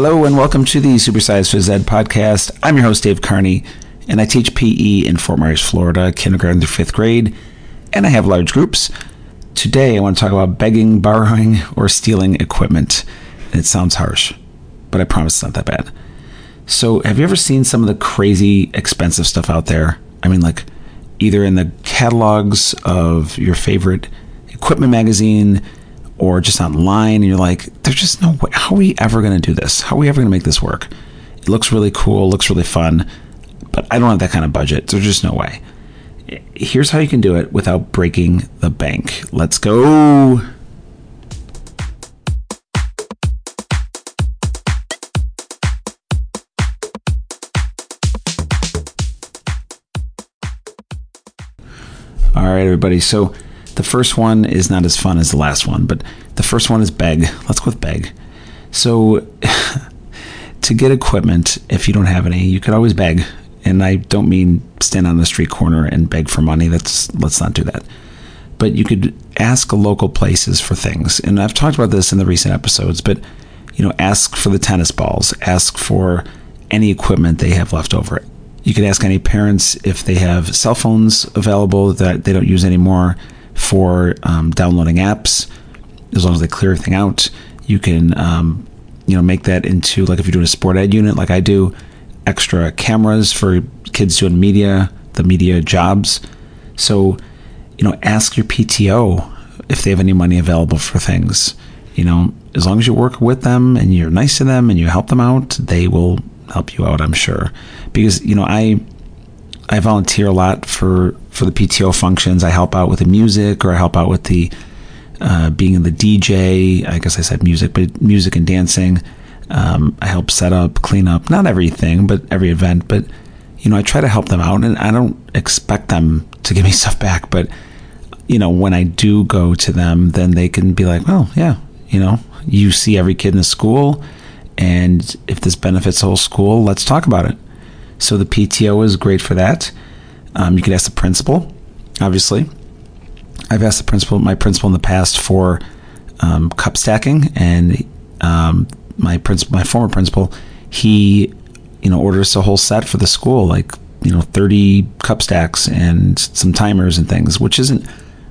Hello and welcome to the Supersize Phys Ed podcast. I'm your host, Dave Carney, and I teach PE in Fort Myers, Florida, kindergarten through fifth grade, and I have large groups. Today, I want to talk about begging, borrowing, or stealing equipment. It sounds harsh, but I promise it's not that bad. So, have you ever seen some of the crazy expensive stuff out there? I mean, like either in the catalogs of your favorite equipment magazine or just online, and you're like, there's just no way. How are we ever going to do this? How are we ever going to make this work? It looks really cool, looks really fun, but I don't have that kind of budget. There's just no way. Here's how you can do it without breaking the bank. Let's go. All right, everybody. So the first one is not as fun as the last one, but the first one is beg. Let's go with beg. So, to get equipment, if you don't have any, you could always beg. And I don't mean stand on the street corner and beg for money. That's let's not do that. But you could ask local places for things. And I've talked about this in the recent episodes, but you know, ask for the tennis balls, ask for any equipment they have left over. You could ask any parents if they have cell phones available that they don't use anymore for um, downloading apps. As long as they clear everything out, you can um, you know make that into like if you're doing a sport ed unit, like I do, extra cameras for kids doing media, the media jobs. So you know, ask your PTO if they have any money available for things. You know, as long as you work with them and you're nice to them and you help them out, they will help you out. I'm sure because you know I I volunteer a lot for for the PTO functions. I help out with the music, or I help out with the uh, being in the DJ. I guess I said music, but music and dancing. Um, I help set up, clean up, not everything, but every event. But you know, I try to help them out, and I don't expect them to give me stuff back. But you know, when I do go to them, then they can be like, "Well, yeah, you know, you see every kid in the school, and if this benefits the whole school, let's talk about it." So the PTO is great for that. Um, you can ask the principal, obviously. I've asked the principal, my principal in the past for um, cup stacking, and um, my principal, my former principal, he, you know, orders a whole set for the school, like you know, thirty cup stacks and some timers and things, which isn't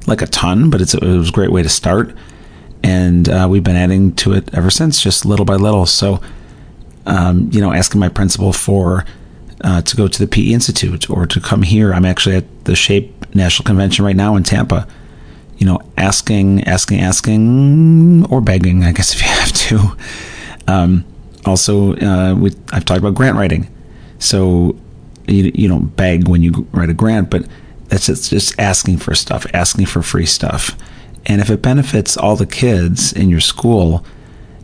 like a ton, but it's it was a great way to start, and uh, we've been adding to it ever since, just little by little. So, um, you know, asking my principal for uh, to go to the PE Institute or to come here. I'm actually at the Shape National Convention right now in Tampa. You know, asking, asking, asking, or begging, I guess if you have to. Um, also, uh, we, I've talked about grant writing. So you, you don't beg when you write a grant, but that's just, just asking for stuff, asking for free stuff. And if it benefits all the kids in your school,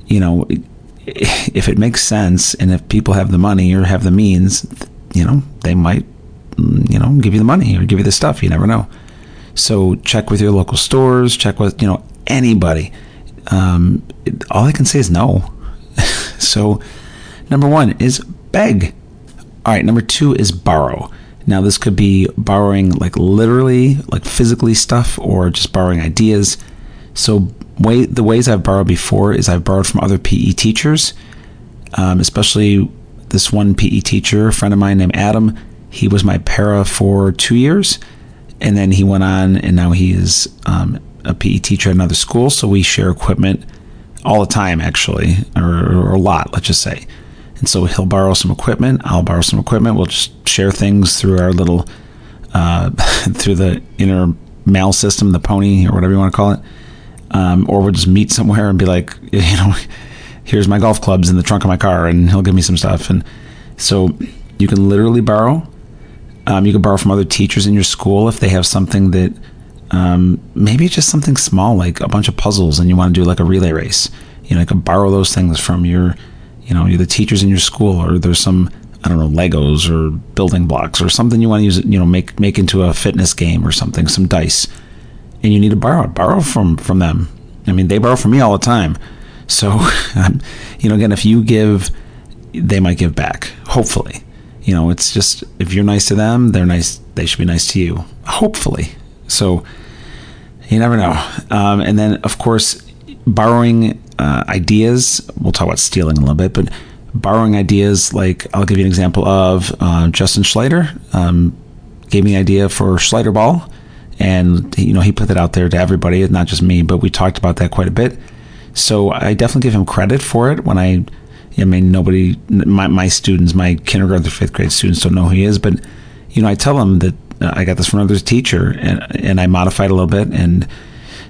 you know, if it makes sense and if people have the money or have the means, you know, they might, you know, give you the money or give you the stuff. You never know. So check with your local stores, check with, you know, anybody. Um, it, all I can say is no. so, number one is beg. All right, number two is borrow. Now, this could be borrowing like literally, like physically stuff, or just borrowing ideas. So, way the ways I've borrowed before is I've borrowed from other PE teachers, um, especially this one PE teacher, a friend of mine named Adam. He was my para for two years, and then he went on, and now he is um, a PE teacher at another school. So we share equipment all the time, actually, or, or a lot, let's just say. And so he'll borrow some equipment. I'll borrow some equipment. We'll just share things through our little, uh, through the inner mail system, the pony, or whatever you want to call it um, or we'll just meet somewhere and be like, you know, here's my golf clubs in the trunk of my car, and he'll give me some stuff. And so you can literally borrow. Um, you can borrow from other teachers in your school if they have something that um, maybe just something small like a bunch of puzzles, and you want to do like a relay race. You know, you can borrow those things from your, you know, the teachers in your school, or there's some I don't know Legos or building blocks or something you want to use. You know, make make into a fitness game or something, some dice and you need to borrow borrow from from them. I mean, they borrow from me all the time. So, you know, again, if you give, they might give back. Hopefully, you know, it's just if you're nice to them, they're nice. They should be nice to you. Hopefully. So, you never know. Um, and then, of course, borrowing uh, ideas. We'll talk about stealing a little bit, but borrowing ideas. Like I'll give you an example of uh, Justin Schleider um, gave me an idea for Schleider Ball, and you know he put that out there to everybody, not just me. But we talked about that quite a bit. So I definitely give him credit for it. When I, I mean, nobody, my, my students, my kindergarten through fifth grade students don't know who he is, but you know, I tell them that uh, I got this from another teacher, and and I modified a little bit, and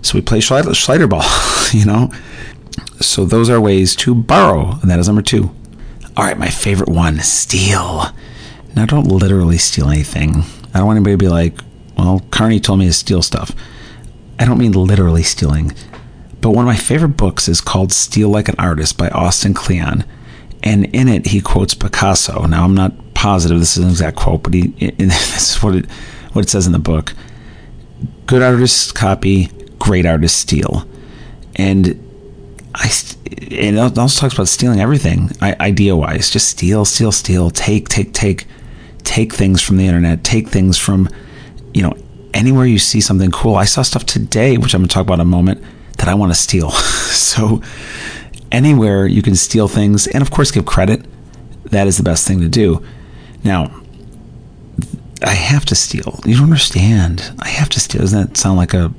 so we play Schleider ball, you know. So those are ways to borrow, and that is number two. All right, my favorite one, steal. Now, don't literally steal anything. I don't want anybody to be like, well, Carney told me to steal stuff. I don't mean literally stealing. But one of my favorite books is called Steal Like an Artist by Austin Kleon. And in it, he quotes Picasso. Now, I'm not positive this is an exact quote, but he, this is what it, what it says in the book. Good artists copy, great artists steal. And I, it also talks about stealing everything, idea wise. Just steal, steal, steal, take, take, take, take things from the internet, take things from, you know, anywhere you see something cool. I saw stuff today, which I'm going to talk about in a moment, that I want to steal. so, anywhere you can steal things, and of course, give credit, that is the best thing to do. Now, I have to steal. You don't understand. I have to steal. Doesn't that sound like a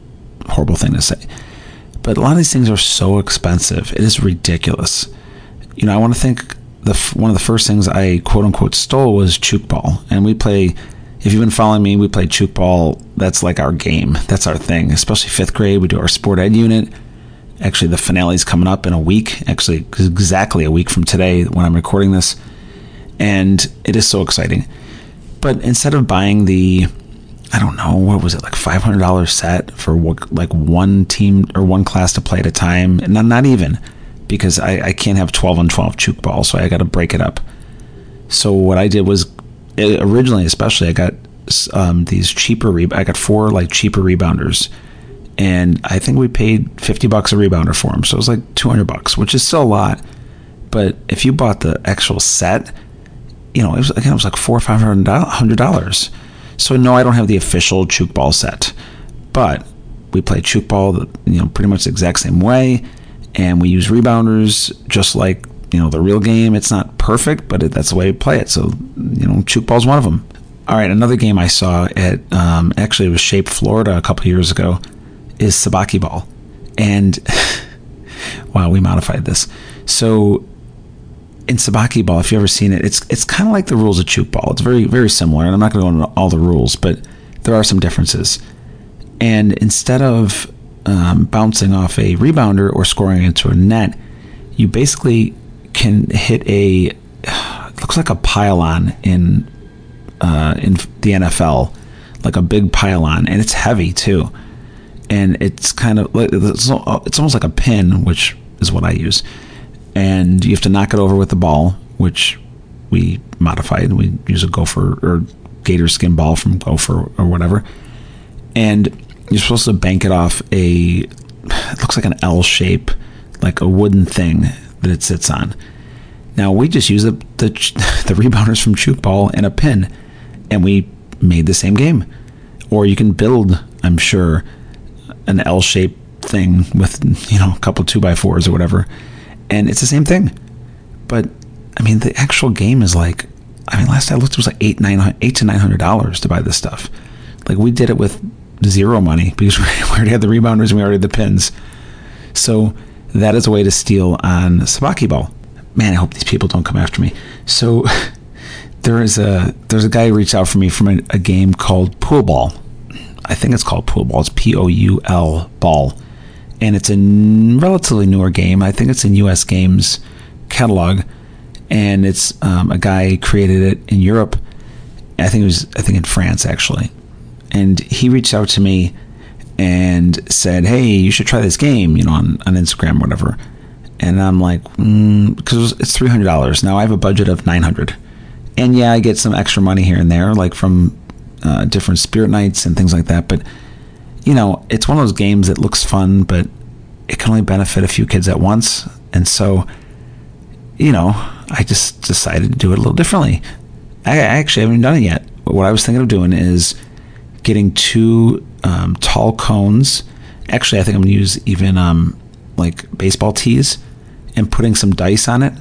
horrible thing to say? But a lot of these things are so expensive. It is ridiculous. You know, I want to think the one of the first things I quote unquote stole was tchoukball, and we play. If you've been following me, we play tchoukball. That's like our game. That's our thing. Especially fifth grade, we do our sport ed unit. Actually, the finale is coming up in a week. Actually, exactly a week from today when I'm recording this, and it is so exciting. But instead of buying the I don't know what was it like five hundred dollars set for like one team or one class to play at a time, and not not even because I, I can't have twelve on twelve tchoukballs, so I got to break it up. So what I did was originally, especially, I got um, these cheaper. Re- I got four like cheaper rebounders, and I think we paid fifty bucks a rebounder for them, so it was like two hundred bucks, which is still a lot. But if you bought the actual set, you know, it was again it was like four or five hundred dollars so no, I don't have the official tchoukball set, but we play tchoukball, you know, pretty much the exact same way, and we use rebounders just like you know the real game. It's not perfect, but it, that's the way we play it. So you know, tchoukball's one of them. All right, another game I saw at um, actually it was Shape Florida a couple years ago is Sabaki ball, and wow, we modified this. So in sabaki ball, if you've ever seen it, it's it's kind of like the rules of tchoukball. It's very very similar, and I'm not going to go into all the rules, but there are some differences. And instead of um, bouncing off a rebounder or scoring into a net, you basically can hit a looks like a pylon in uh, in the NFL, like a big pylon, and it's heavy too. And it's kind of it's almost like a pin, which is what I use and you have to knock it over with the ball, which we modified. And we use a gopher or gator skin ball from Gopher or whatever, and you're supposed to bank it off a. It looks like an L shape, like a wooden thing that it sits on. Now we just use the the, the rebounders from Tchoukball and a pin, and we made the same game. Or you can build, I'm sure, an L shaped thing with you know a couple two by fours or whatever and it's the same thing. But I mean, the actual game is like, I mean, last I looked, it was like eight, nine, eight to nine hundred dollars to buy this stuff. Like we did it with zero money because we already had the rebounders and we already had the pins. So that is a way to steal on Sabaki ball. Man, I hope these people don't come after me. So there is a there's a guy who reached out for me from a, a game called Pool Ball. I think it's called Pool Ball. It's P O U L ball and it's a relatively newer game. I think it's in U.S. Games catalog, and it's um, a guy created it in Europe. I think it was I think in France actually, and he reached out to me and said, "Hey, you should try this game," you know, on on Instagram, whatever. And I'm like, because mm, it's three hundred dollars now. I have a budget of nine hundred, and yeah, I get some extra money here and there, like from uh, different spirit nights and things like that, but you know, it's one of those games that looks fun, but it can only benefit a few kids at once. And so, you know, I just decided to do it a little differently. I actually haven't done it yet. But what I was thinking of doing is getting two um, tall cones. Actually, I think I'm going to use even um, like baseball tees and putting some dice on it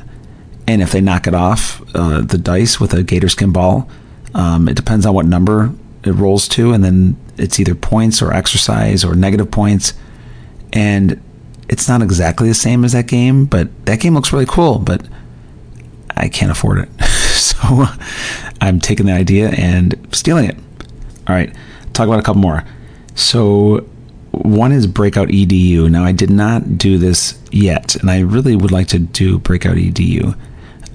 and if they knock it off uh, the dice with a gator skin ball, um, it depends on what number it rolls to, and then it's either points or exercise or negative points. And it's not exactly the same as that game, but that game looks really cool. But I can't afford it, so I'm taking the idea and stealing it. All right, talk about a couple more. So one is Breakout EDU. Now I did not do this yet, and I really would like to do Breakout EDU.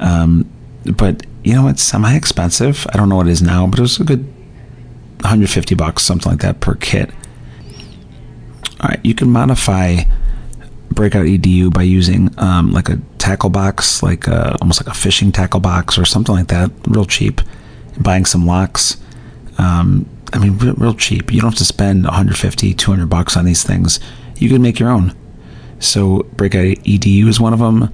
Um, but you know it's semi expensive. I don't know what it is now, but it was a good 150 bucks, something like that per kit. All right, you can modify Breakout EDU by using um, like a tackle box, like a, almost like a fishing tackle box or something like that, real cheap. Buying some locks. Um, I mean, real, cheap. You don't have to spend 150, 200 bucks on these things. You can make your own. So Breakout EDU is one of them.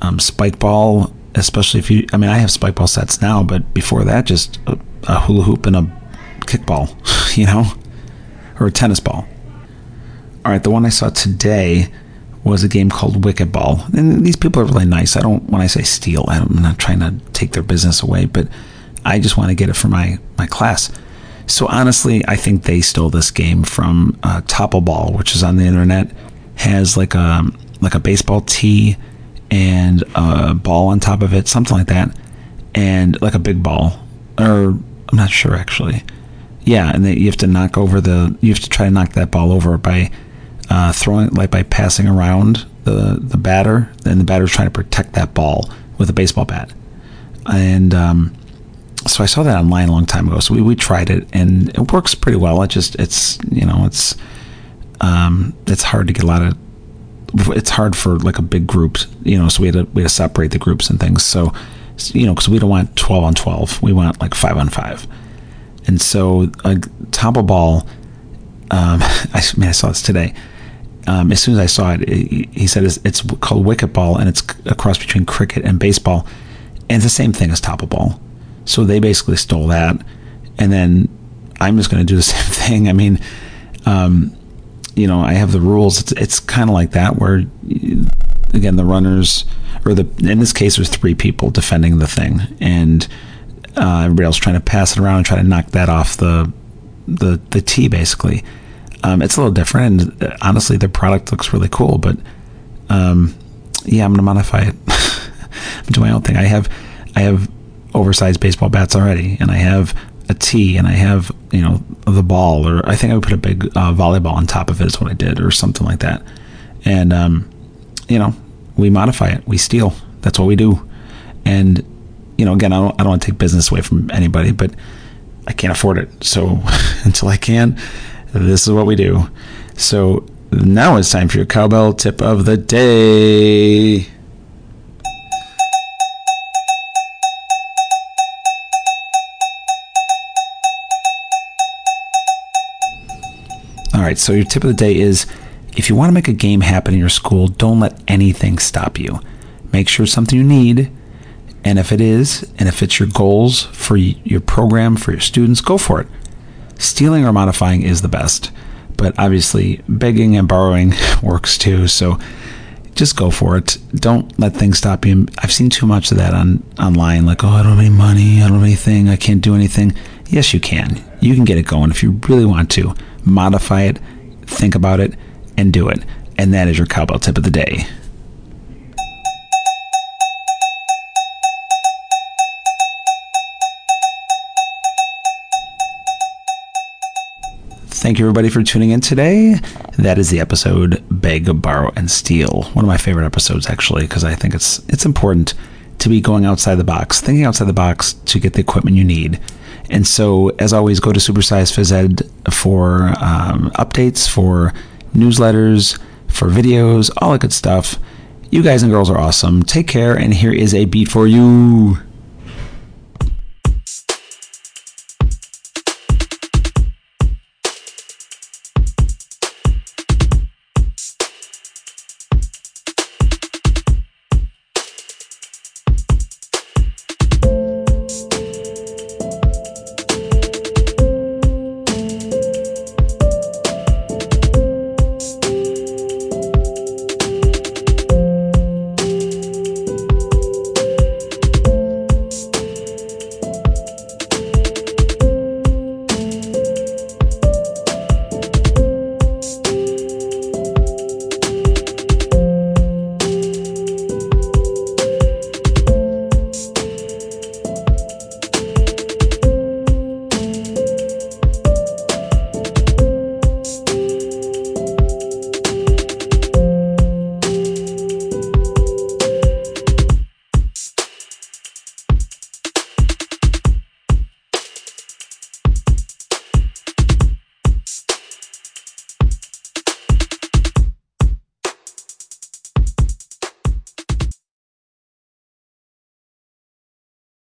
Um, spike ball, especially if you. I mean, I have Spikeball sets now, but before that, just a, a hula hoop and a kickball, you know, or a tennis ball. All right, the one I saw today was a game called Wicket Ball, and these people are really nice. I don't when I say steal, I'm not trying to take their business away, but I just want to get it for my my class. So honestly, I think they stole this game from uh, Topple Ball, which is on the internet, has like a like a baseball tee and a ball on top of it, something like that, and like a big ball, or I'm not sure actually. Yeah, and you have to knock over the you have to try to knock that ball over by uh, throwing like by passing around the the batter, and the batter's trying to protect that ball with a baseball bat, and um, so I saw that online a long time ago. So we, we tried it and it works pretty well. It just it's you know it's um, it's hard to get a lot of it's hard for like a big group you know so we had to we had to separate the groups and things. So you know because we don't want 12 on 12 we want like 5 on 5 and so a topple ball um, I mean I saw this today. Um, as soon as I saw it, it he said it's, it's, called wicket ball and it's a cross between cricket and baseball. And it's the same thing as topple ball so they basically stole that. And then I'm just going to do the same thing. I mean, um, you know, I have the rules. It's, it's kind of like that where, again, the runners, or the in this case, was three people defending the thing, and uh, everybody else trying to pass it around and try to knock that off the the the tee, basically. Um, it's a little different, and uh, honestly, the product looks really cool. But um, yeah, I'm gonna modify it. do my own thing. I have I have oversized baseball bats already, and I have a tee, and I have you know the ball, or I think I would put a big uh, volleyball on top of it. Is what I did, or something like that. And um, you know, we modify it, we steal. That's what we do. And you know, again, I don't, I don't want to take business away from anybody, but I can't afford it. So until I can, this is what we do. So now it's time for your cowbell tip of the day. All right, so your tip of the day is if you want to make a game happen in your school, don't let anything stop you. Make sure it's something you need, and if it is, and if it's your goals for your program, for your students, go for it. Stealing or modifying is the best, but obviously begging and borrowing works too, so just go for it. Don't let things stop you. I've seen too much of that on online, like, oh, I don't have any money, I don't have anything, I can't do anything. Yes, you can. You can get it going if you really want to modify it, think about it, and do it. And that is your cowbell tip of the day. Thank you, everybody, for tuning in today. That is the episode "Beg, Borrow, and Steal." One of my favorite episodes, actually, because I think it's it's important to be going outside the box, thinking outside the box to get the equipment you need. And so, as always, go to Supersize Phys Ed for um, updates, for newsletters, for videos, all that good stuff. You guys and girls are awesome. Take care, and here is a beat for you.